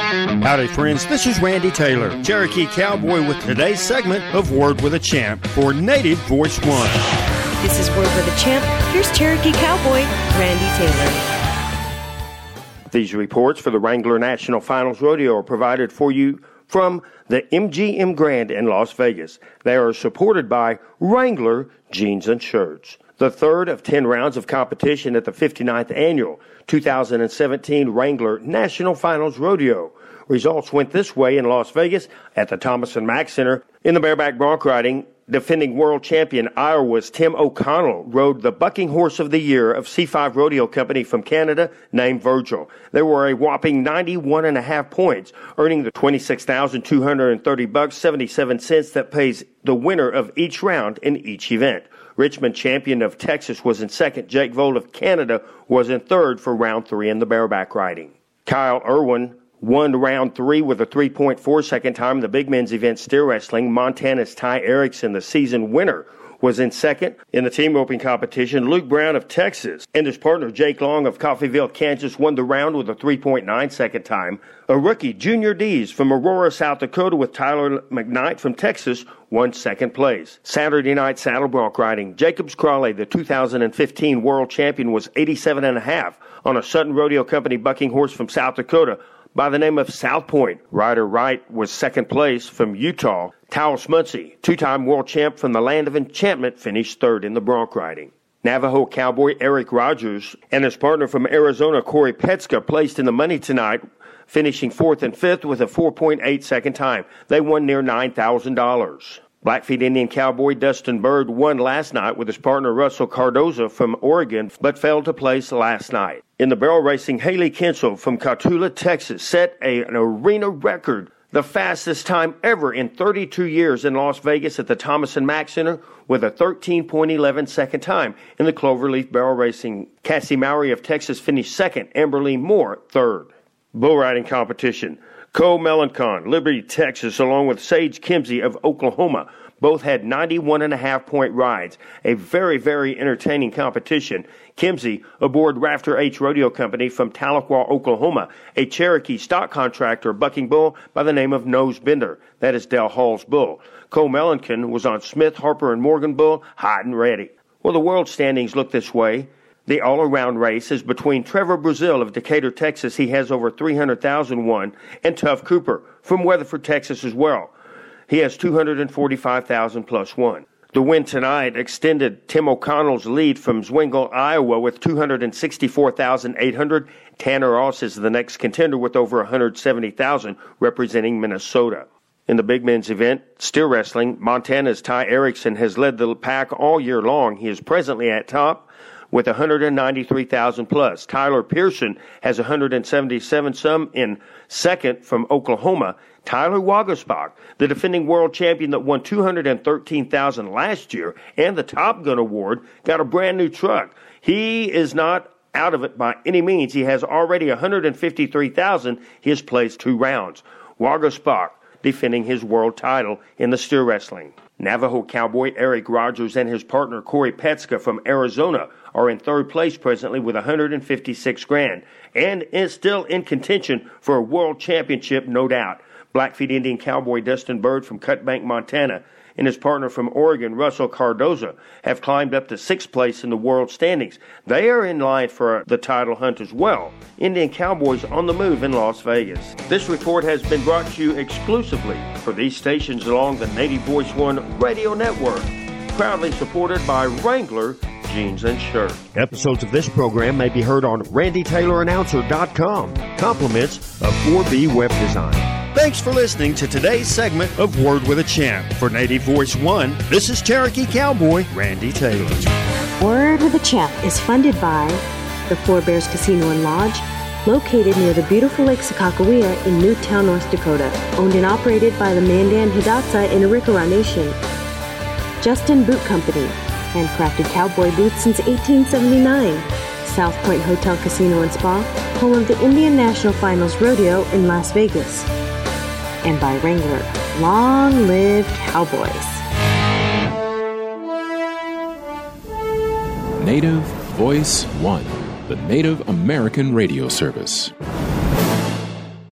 Howdy, friends. This is Randy Taylor, Cherokee Cowboy, with today's segment of Word with a Champ for Native Voice One. This is Word with a Champ. Here's Cherokee Cowboy, Randy Taylor. These reports for the Wrangler National Finals Rodeo are provided for you from the MGM Grand in Las Vegas. They are supported by Wrangler Jeans and Shirts. The third of 10 rounds of competition at the 59th annual 2017 Wrangler National Finals Rodeo. Results went this way in Las Vegas at the Thomas and Mack Center in the bareback bronc riding. Defending world champion Iowa's Tim O'Connell rode the bucking horse of the year of C5 Rodeo Company from Canada named Virgil. There were a whopping 91 and a half points, earning the 26,230 bucks 77 cents that pays the winner of each round in each event. Richmond champion of Texas was in second. Jake Vold of Canada was in third for round three in the bareback riding. Kyle Irwin won round three with a 3.4 second time in the big men's event steer wrestling. Montana's Ty Erickson, the season winner, was in second in the team roping competition. Luke Brown of Texas and his partner Jake Long of Coffeyville, Kansas won the round with a 3.9 second time. A rookie, Junior Dees from Aurora, South Dakota with Tyler McKnight from Texas won second place. Saturday night saddle bronc riding, Jacobs Crawley, the 2015 world champion, was 87 and a half on a Sutton Rodeo Company bucking horse from South Dakota by the name of South Point. Ryder Wright was second place from Utah. Taos Muncy, two-time world champ from the land of enchantment, finished third in the bronc riding. Navajo cowboy Eric Rogers and his partner from Arizona, Corey Petska, placed in the money tonight, finishing fourth and fifth with a 4.8 second time. They won near $9,000. Blackfeet Indian cowboy Dustin Bird won last night with his partner Russell Cardoza from Oregon, but failed to place last night. In the barrel racing, Hailey Kinsel from Cotulla, Texas, set a, an arena record, the fastest time ever in 32 years in Las Vegas at the Thomas and Mack Center with a 13.11 second time. In the Cloverleaf barrel racing, Kassie Mowry of Texas finished second, Amberleigh Moore third. Bull riding competition. Cole Melancon, Liberty, Texas, along with Sage Kimzey of Oklahoma, both had 91 and a half point rides. A very, very entertaining competition. Kimzey aboard Rafter H Rodeo Company from Tahlequah, Oklahoma, a Cherokee stock contractor bucking bull by the name of Nose Bender. That is Dell Hall's bull. Cole Melancon was on Smith, Harper, and Morgan bull, hot and ready. Well, the world standings look this way. The all around race is between Trevor Brazile of Decatur, Texas. He has over 300,000 won, and Tuf Cooper from Weatherford, Texas as well. He has 245,000 plus one. The win tonight extended Tim O'Connell's lead from Zwingle, Iowa with 264,800. Tanner Aus is the next contender with over 170,000 representing Minnesota. In the big men's event, steer wrestling, Montana's Ty Erickson has led the pack all year long. He is presently at top with 193,000 plus. Tyler Pearson has 177 some in second from Oklahoma. Tyler Waguespack, the defending world champion that won 213,000 last year and the Top Gun award, got a brand new truck. He is not out of it by any means. He has already 153,000. He has placed two rounds. Waguespack defending his world title in the steer wrestling. Navajo cowboy Eric Rogers and his partner Corey Petska from Arizona are in third place presently with 156 grand and is still in contention for a world championship, no doubt. Blackfeet Indian cowboy Dustin Bird from Cutbank, Montana, and his partner from Oregon, Russell Cardoza, have climbed up to sixth place in the world standings. They are in line for the title hunt as well. Indian Cowboys on the move in Las Vegas. This report has been brought to you exclusively for these stations along the Native Voice One radio network, proudly supported by Wrangler Jeans and Shirt. Episodes of this program may be heard on randytaylorannouncer.com. Compliments of 4B Web Design. Thanks for listening to today's segment of Word with a Champ. For Native Voice One, this is Cherokee Cowboy Randy Taylor. Word with a Champ is funded by the Four Bears Casino and Lodge, located near the beautiful Lake Sakakawea in Newtown, North Dakota, owned and operated by the Mandan Hidatsa in Arikara Nation. Justin Boot Company, handcrafted cowboy boots since 1879. South Point Hotel Casino and Spa, home of the Indian National Finals Rodeo in Las Vegas and by Wrangler. Long live Cowboys! Native Voice One, the Native American radio service.